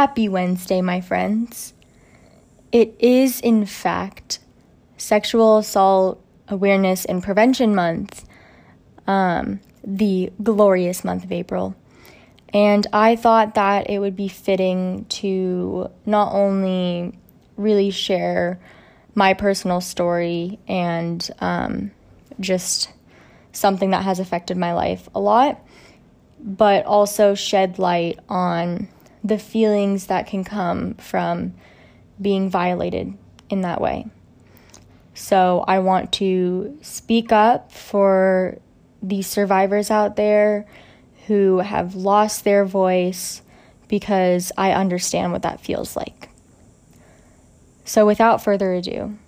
Happy Wednesday, my friends. It is, in fact, Sexual Assault Awareness and Prevention Month, um, the glorious month of April. And I thought that it would be fitting to not only really share my personal story and um, just something that has affected my life a lot, but also shed light on the feelings that can come from being violated in that way. So I want to speak up for the survivors out there who have lost their voice because I understand what that feels like. So without further ado,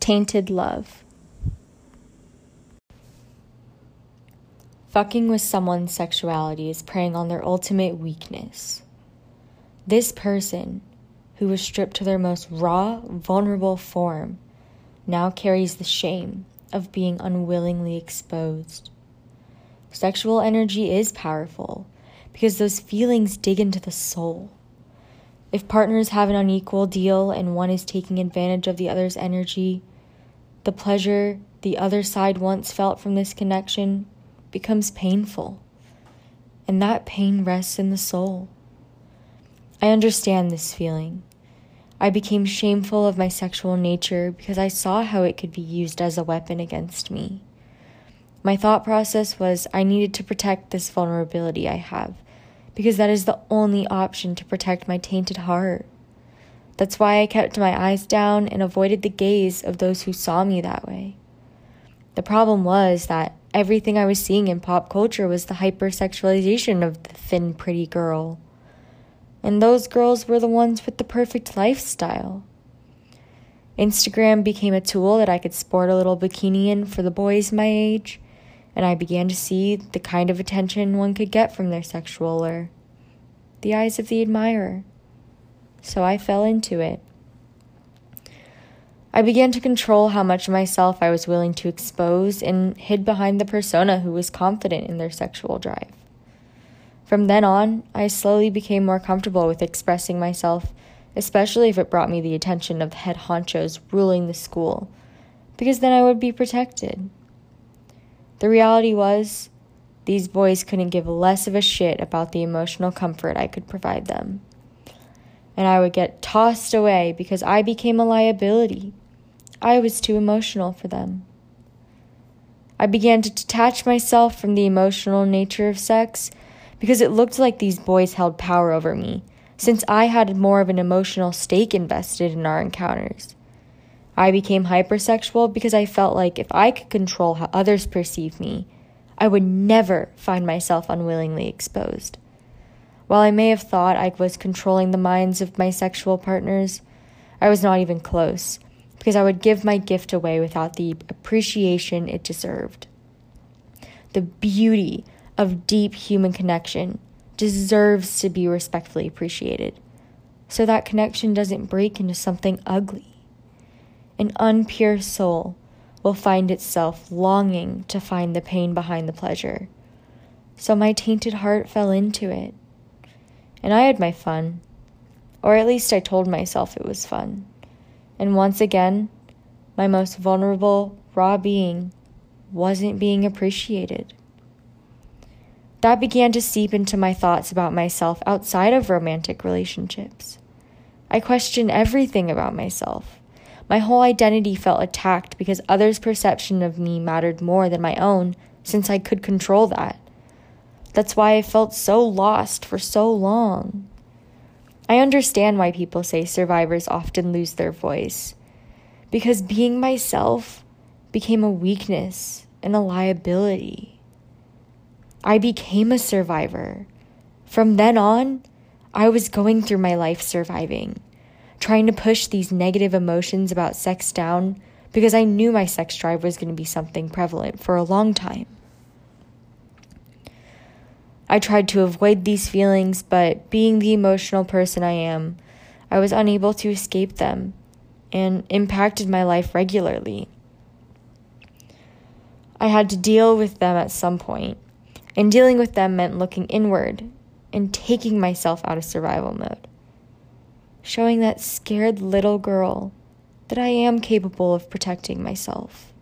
tainted love. Fucking with someone's sexuality is preying on their ultimate weakness. This person, who was stripped to their most raw, vulnerable form, now carries the shame of being unwillingly exposed. Sexual energy is powerful because those feelings dig into the soul. If partners have an unequal deal and one is taking advantage of the other's energy, the pleasure the other side once felt from this connection becomes painful, and that pain rests in the soul. I understand this feeling. I became shameful of my sexual nature because I saw how it could be used as a weapon against me. My thought process was I needed to protect this vulnerability I have because that is the only option to protect my tainted heart. That's why I kept my eyes down and avoided the gaze of those who saw me that way. The problem was that everything I was seeing in pop culture was the hypersexualization of the thin, pretty girl. And those girls were the ones with the perfect lifestyle. Instagram became a tool that I could sport a little bikini in for the boys my age, and I began to see the kind of attention one could get from their sexual lure the eyes of the admirer. So I fell into it. I began to control how much of myself I was willing to expose and hid behind the persona who was confident in their sexual drive. From then on, I slowly became more comfortable with expressing myself, especially if it brought me the attention of the head honchos ruling the school, because then I would be protected. The reality was, these boys couldn't give less of a shit about the emotional comfort I could provide them. And I would get tossed away because I became a liability I was too emotional for them. I began to detach myself from the emotional nature of sex because it looked like these boys held power over me, since I had more of an emotional stake invested in our encounters. I became hypersexual because I felt like if I could control how others perceive me, I would never find myself unwillingly exposed. While I may have thought I was controlling the minds of my sexual partners, I was not even close because I would give my gift away without the appreciation it deserved. The beauty of deep human connection deserves to be respectfully appreciated so that connection doesn't break into something ugly. An unpure soul will find itself longing to find the pain behind the pleasure. So my tainted heart fell into it. And I had my fun. Or at least I told myself it was fun. And once again, my most vulnerable, raw being wasn't being appreciated. That began to seep into my thoughts about myself outside of romantic relationships. I questioned everything about myself. My whole identity felt attacked because others' perception of me mattered more than my own, since I could control that. That's why I felt so lost for so long. I understand why people say survivors often lose their voice. Because being myself became a weakness and a liability. I became a survivor. From then on, I was going through my life surviving, trying to push these negative emotions about sex down because I knew my sex drive was going to be something prevalent for a long time. I tried to avoid these feelings, but being the emotional person I am, I was unable to escape them and impacted my life regularly. I had to deal with them at some point, and dealing with them meant looking inward and taking myself out of survival mode. Showing that scared little girl that I am capable of protecting myself.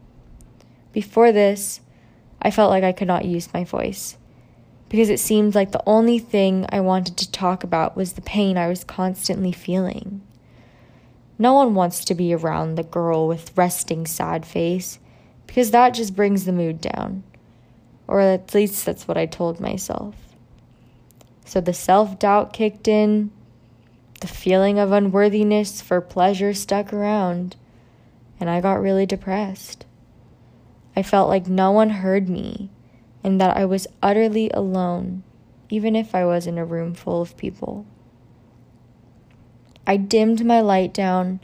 Before this, I felt like I could not use my voice because it seemed like the only thing I wanted to talk about was the pain I was constantly feeling. No one wants to be around the girl with resting sad face because that just brings the mood down. Or at least that's what I told myself. So the self doubt kicked in, the feeling of unworthiness for pleasure stuck around, and I got really depressed. I felt like no one heard me and that I was utterly alone, even if I was in a room full of people. I dimmed my light down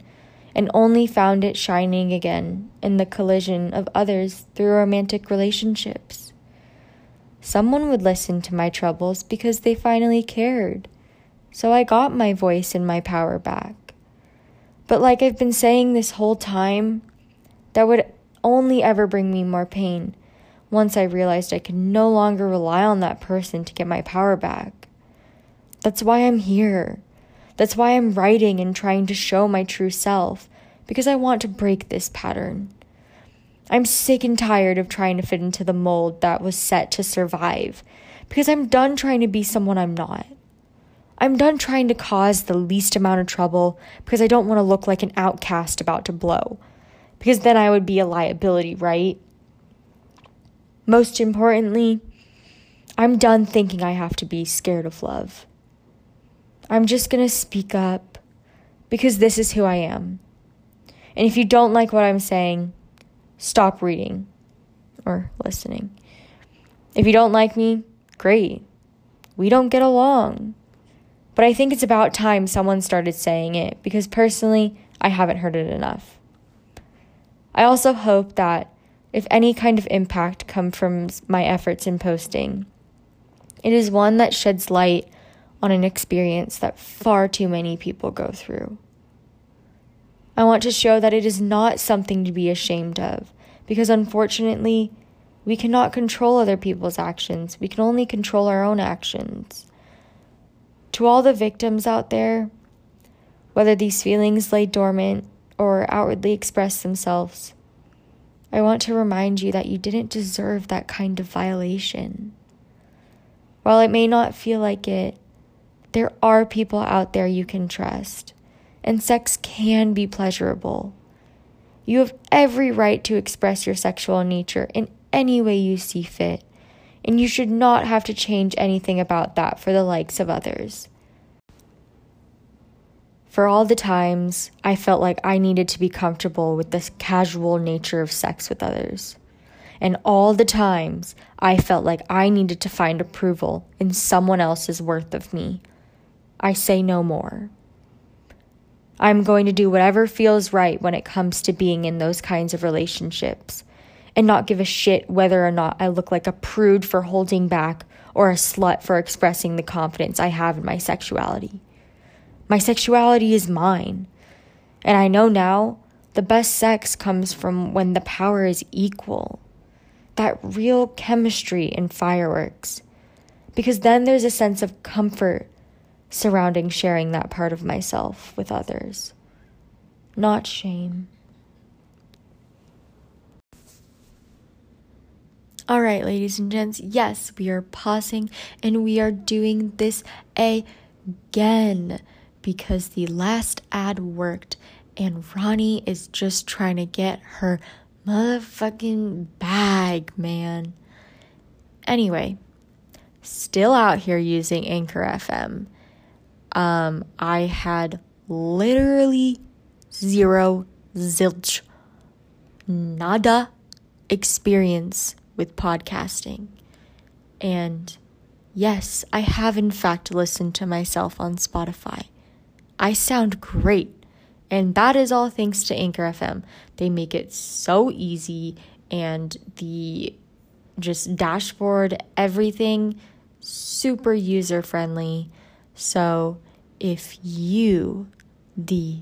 and only found it shining again in the collision of others through romantic relationships. Someone would listen to my troubles because they finally cared so I got my voice and my power back. But like I've been saying this whole time, that would only ever bring me more pain once I realized I could no longer rely on that person to get my power back. That's why I'm here. That's why I'm writing and trying to show my true self, because I want to break this pattern. I'm sick and tired of trying to fit into the mold that was set to survive, because I'm done trying to be someone I'm not. I'm done trying to cause the least amount of trouble because I don't want to look like an outcast about to blow. Because then I would be a liability, right? Most importantly, I'm done thinking I have to be scared of love. I'm just to speak up because this is who I am. And if you don't like what I'm saying, stop reading or listening. If you don't like me, great. We don't get along. But I think it's about time someone started saying it because personally, I haven't heard it enough. I also hope that if any kind of impact come from my efforts in posting, it is one that sheds light on an experience that far too many people go through. I want to show that it is not something to be ashamed of because unfortunately, we cannot control other people's actions. We can only control our own actions. To all the victims out there, whether these feelings lay dormant or outwardly express themselves, I want to remind you that you didn't deserve that kind of violation. While it may not feel like it, there are people out there you can trust, and sex can be pleasurable. You have every right to express your sexual nature in any way you see fit and you should not have to change anything about that for the likes of others. For all the times I felt like I needed to be comfortable with the casual nature of sex with others, and all the times I felt like I needed to find approval in someone else's worth of me, I say no more. I'm going to do whatever feels right when it comes to being in those kinds of relationships and not give a shit whether or not I look like a prude for holding back or a slut for expressing the confidence I have in my sexuality. My sexuality is mine. And I know now the best sex comes from when the power is equal. That real chemistry and fireworks. Because then there's a sense of comfort surrounding sharing that part of myself with others, not shame. All right, ladies and gents, yes, we are pausing and we are doing this again because the last ad worked and Ronnie is just trying to get her motherfucking bag, man. Anyway, still out here using Anchor FM. Um, I had literally zero zilch nada experience with podcasting. And yes, I have in fact listened to myself on Spotify. I sound great. And that is all thanks to Anchor FM. They make it so easy and the just dashboard, everything super user friendly. So if you, the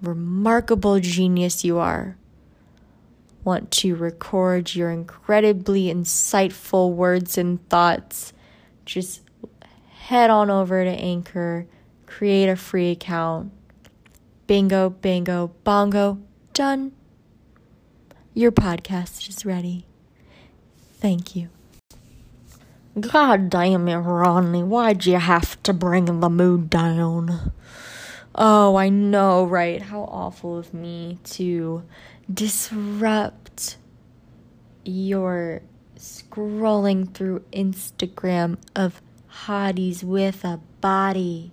remarkable genius you are, want to record your incredibly insightful words and thoughts, just head on over to Anchor, create a free account. Bingo, bingo, bongo, done. Your podcast is ready. Thank you. God damn it, Ronnie. Why'd you have to bring the mood down? Oh, I know, right? How awful of me to disrupt your scrolling through Instagram of hotties with a body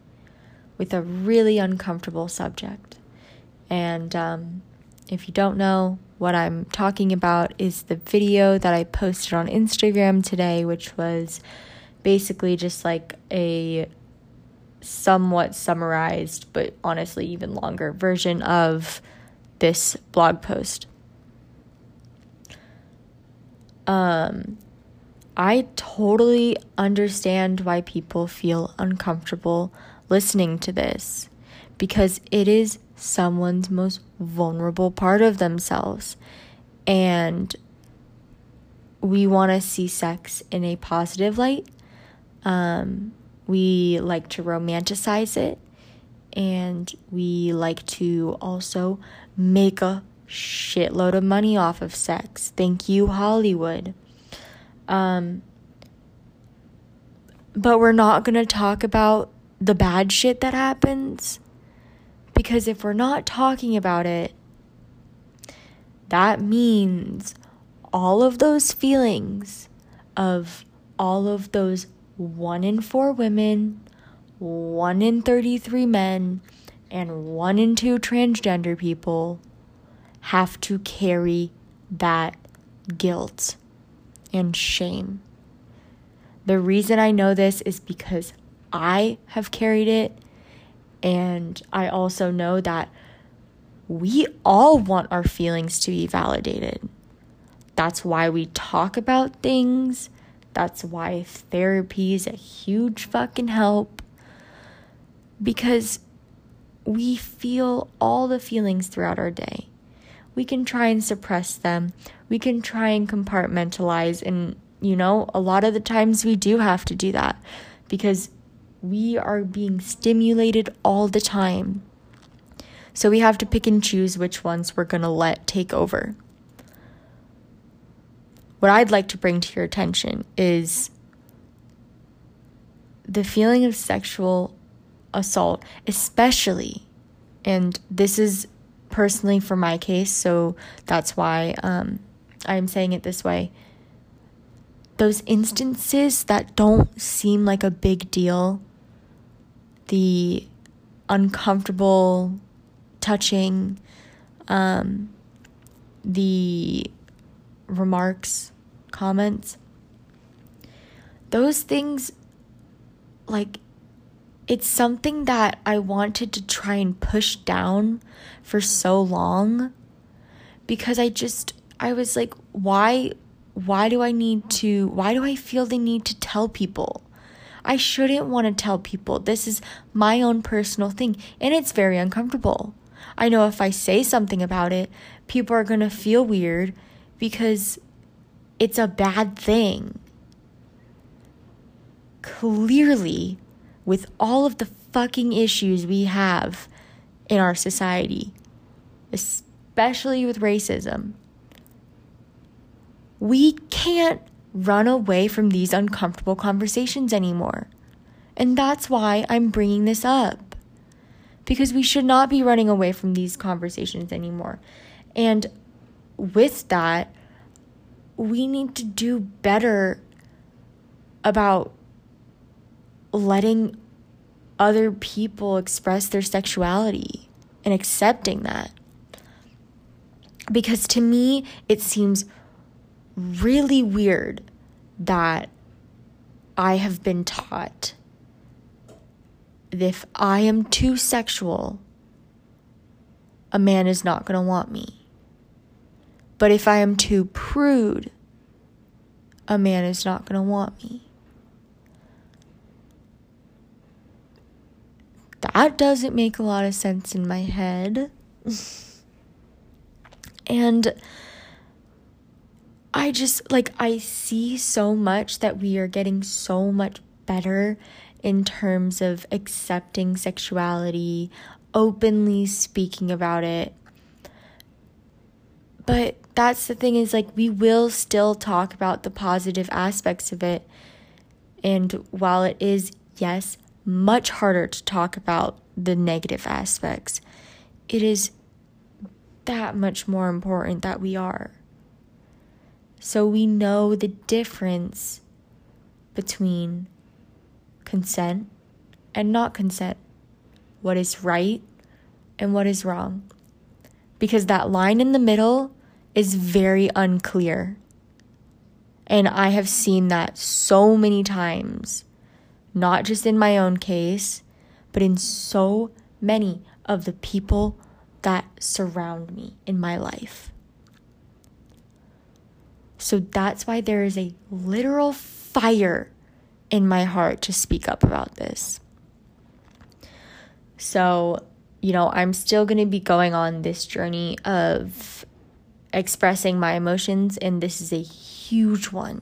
with a really uncomfortable subject. And um, if you don't know, what I'm talking about is the video that I posted on Instagram today, which was basically just like a somewhat summarized, but honestly even longer version of this blog post. Um, I totally understand why people feel uncomfortable listening to this because it is someone's most vulnerable part of themselves. And we want to see sex in a positive light. Um, we like to romanticize it. And we like to also make a shitload of money off of sex. Thank you, Hollywood. Um, but we're not going to talk about the bad shit that happens because if we're not talking about it, that means all of those feelings of all of those 1 in 4 women, 1 in 33 men, and 1 in 2 transgender people have to carry that guilt and shame. The reason I know this is because I have carried it and I also know that we all want our feelings to be validated. That's why we talk about things. That's why therapy is a huge fucking help. Because we feel all the feelings throughout our day. We can try and suppress them. We can try and compartmentalize. And, you know, a lot of the times we do have to do that because we are being stimulated all the time. So we have to pick and choose which ones we're going to let take over. What I'd like to bring to your attention is the feeling of sexual assault, especially, and this is personally for my case, so that's why um, I'm saying it this way. Those instances that don't seem like a big deal the uncomfortable touching, um, the remarks, comments. Those things, like, it's something that I wanted to try and push down for so long because I just, I was like, why, why do I need to, why do I feel the need to tell people? I shouldn't want to tell people. This is my own personal thing, and it's very uncomfortable. I know if I say something about it, people are going to feel weird because it's a bad thing. Clearly, with all of the fucking issues we have in our society, especially with racism, we can't run away from these uncomfortable conversations anymore. And that's why I'm bringing this up. Because we should not be running away from these conversations anymore. And with that, we need to do better about letting other people express their sexuality and accepting that. Because to me, it seems really weird that I have been taught that if I am too sexual, a man is not going to want me. But if I am too prude, a man is not going to want me. That doesn't make a lot of sense in my head. and I just like I see so much that we are getting so much better in terms of accepting sexuality, openly speaking about it. But that's the thing is like we will still talk about the positive aspects of it. And while it is, yes, much harder to talk about the negative aspects, it is that much more important that we are. So we know the difference between consent and not consent, what is right and what is wrong. Because that line in the middle is very unclear. And I have seen that so many times, not just in my own case, but in so many of the people that surround me in my life. So that's why there is a literal fire in my heart to speak up about this. So, you know, I'm still going to be going on this journey of expressing my emotions, and this is a huge one.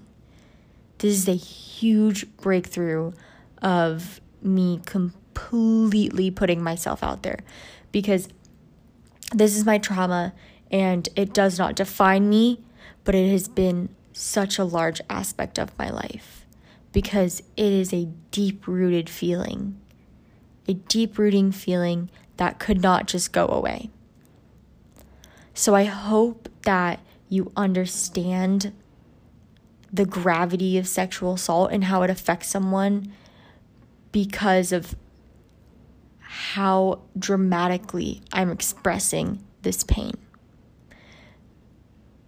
This is a huge breakthrough of me completely putting myself out there because this is my trauma and it does not define me, but it has been such a large aspect of my life because it is a deep rooted feeling, a deep rooting feeling that could not just go away. So I hope that you understand the gravity of sexual assault and how it affects someone because of how dramatically I'm expressing this pain.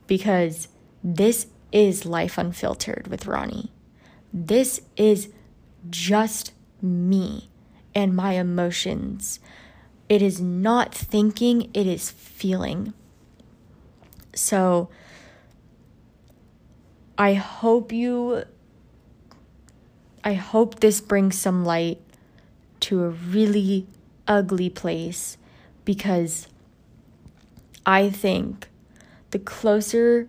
Because this is life unfiltered with Ronnie. This is just me and my emotions. It is not thinking, it is feeling. So I hope you I hope this brings some light to a really ugly place because I think the closer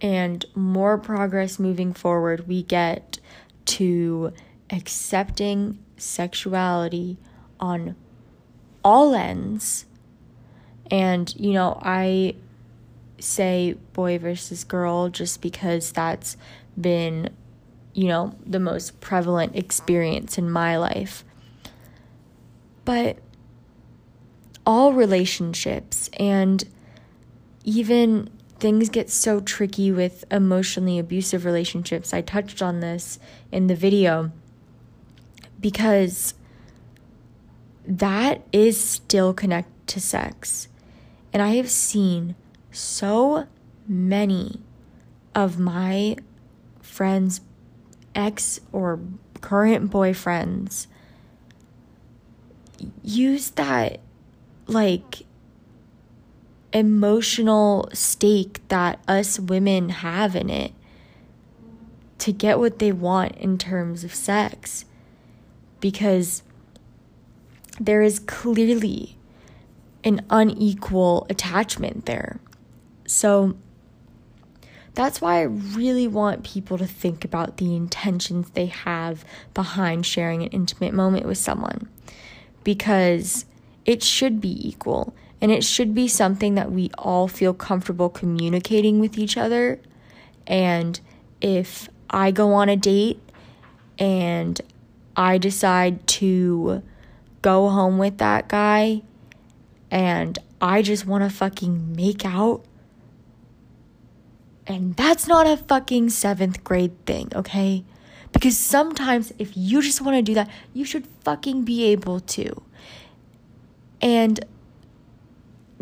and more progress moving forward we get to accepting sexuality on all ends and you know I say boy versus girl just because that's been, you know, the most prevalent experience in my life. But all relationships and even things get so tricky with emotionally abusive relationships. I touched on this in the video because that is still connected to sex. And I have seen so many of my friends' ex or current boyfriends use that like emotional stake that us women have in it to get what they want in terms of sex. Because there is clearly an unequal attachment there. So that's why I really want people to think about the intentions they have behind sharing an intimate moment with someone. Because it should be equal and it should be something that we all feel comfortable communicating with each other. And if I go on a date and I decide to go home with that guy and I just want to fucking make out and that's not a fucking seventh grade thing, okay? Because sometimes if you just want to do that, you should fucking be able to. And,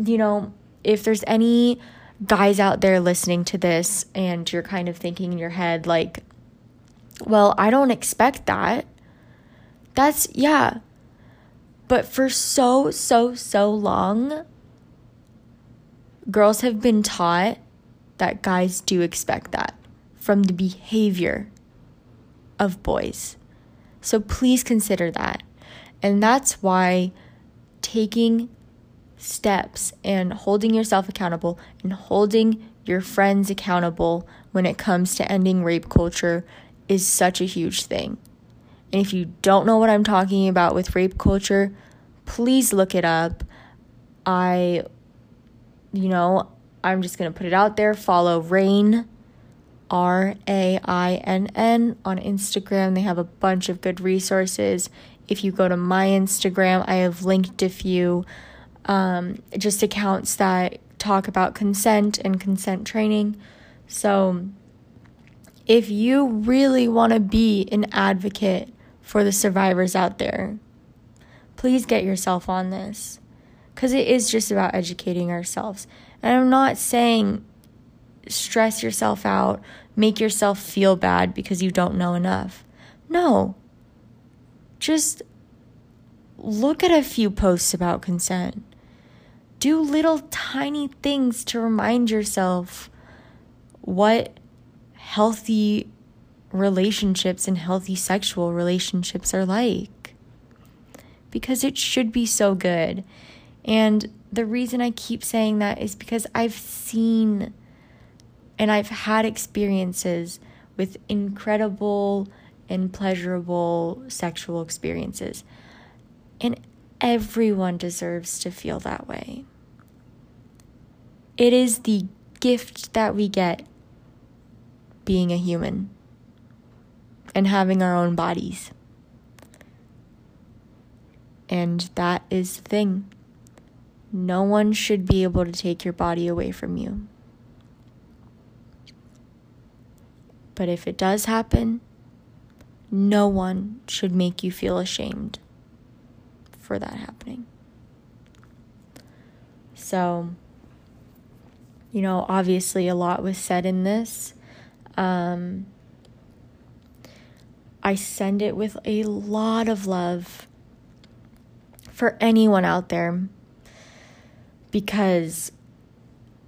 you know, if there's any guys out there listening to this and you're kind of thinking in your head, like, well, I don't expect that. That's, yeah. But for so, so, so long, girls have been taught that guys do expect that from the behavior of boys. So please consider that. And that's why taking steps and holding yourself accountable and holding your friends accountable when it comes to ending rape culture is such a huge thing. And if you don't know what I'm talking about with rape culture, please look it up. I, you know, I'm just going to put it out there. Follow RAINN, R A I N N, on Instagram. They have a bunch of good resources. If you go to my Instagram, I have linked a few um, just accounts that talk about consent and consent training. So, if you really want to be an advocate for the survivors out there, please get yourself on this because it is just about educating ourselves. And I'm not saying stress yourself out, make yourself feel bad because you don't know enough. No. Just look at a few posts about consent. Do little tiny things to remind yourself what healthy relationships and healthy sexual relationships are like. Because it should be so good. And the reason I keep saying that is because I've seen and I've had experiences with incredible and pleasurable sexual experiences. And everyone deserves to feel that way. It is the gift that we get being a human and having our own bodies. And that is the thing. No one should be able to take your body away from you. But if it does happen, no one should make you feel ashamed for that happening. So, you know, obviously a lot was said in this. Um, I send it with a lot of love for anyone out there because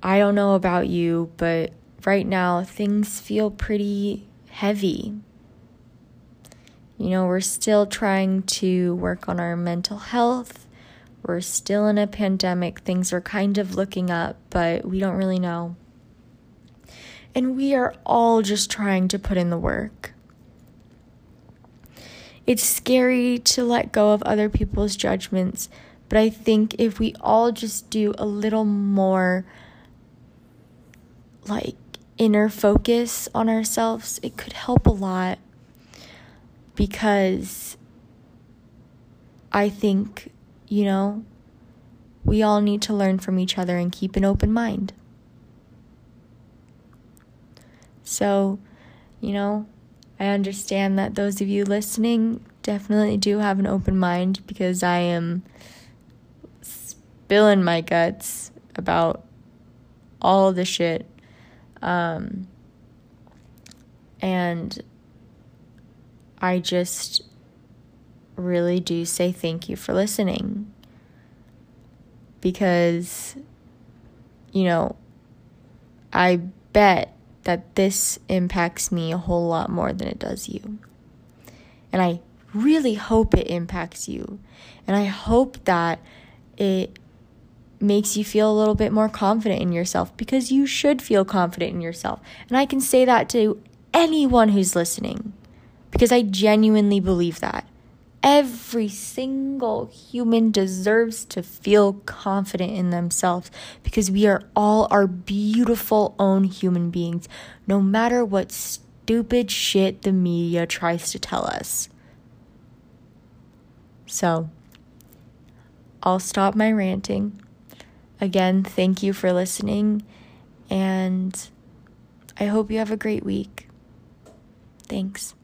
I don't know about you, but right now things feel pretty heavy. You know, we're still trying to work on our mental health. We're still in a pandemic. Things are kind of looking up, but we don't really know. And we are all just trying to put in the work. It's scary to let go of other people's judgments, but I think if we all just do a little more like inner focus on ourselves, it could help a lot because I think, you know, we all need to learn from each other and keep an open mind. So, you know, I understand that those of you listening definitely do have an open mind because I am spilling my guts about all the shit. Um, and I just really do say thank you for listening because, you know, I bet that this impacts me a whole lot more than it does you. And I really hope it impacts you. And I hope that it makes you feel a little bit more confident in yourself because you should feel confident in yourself. And I can say that to anyone who's listening because I genuinely believe that. Every single human deserves to feel confident in themselves because we are all our beautiful own human beings, no matter what stupid shit the media tries to tell us. So, I'll stop my ranting. Again, thank you for listening, and I hope you have a great week. Thanks.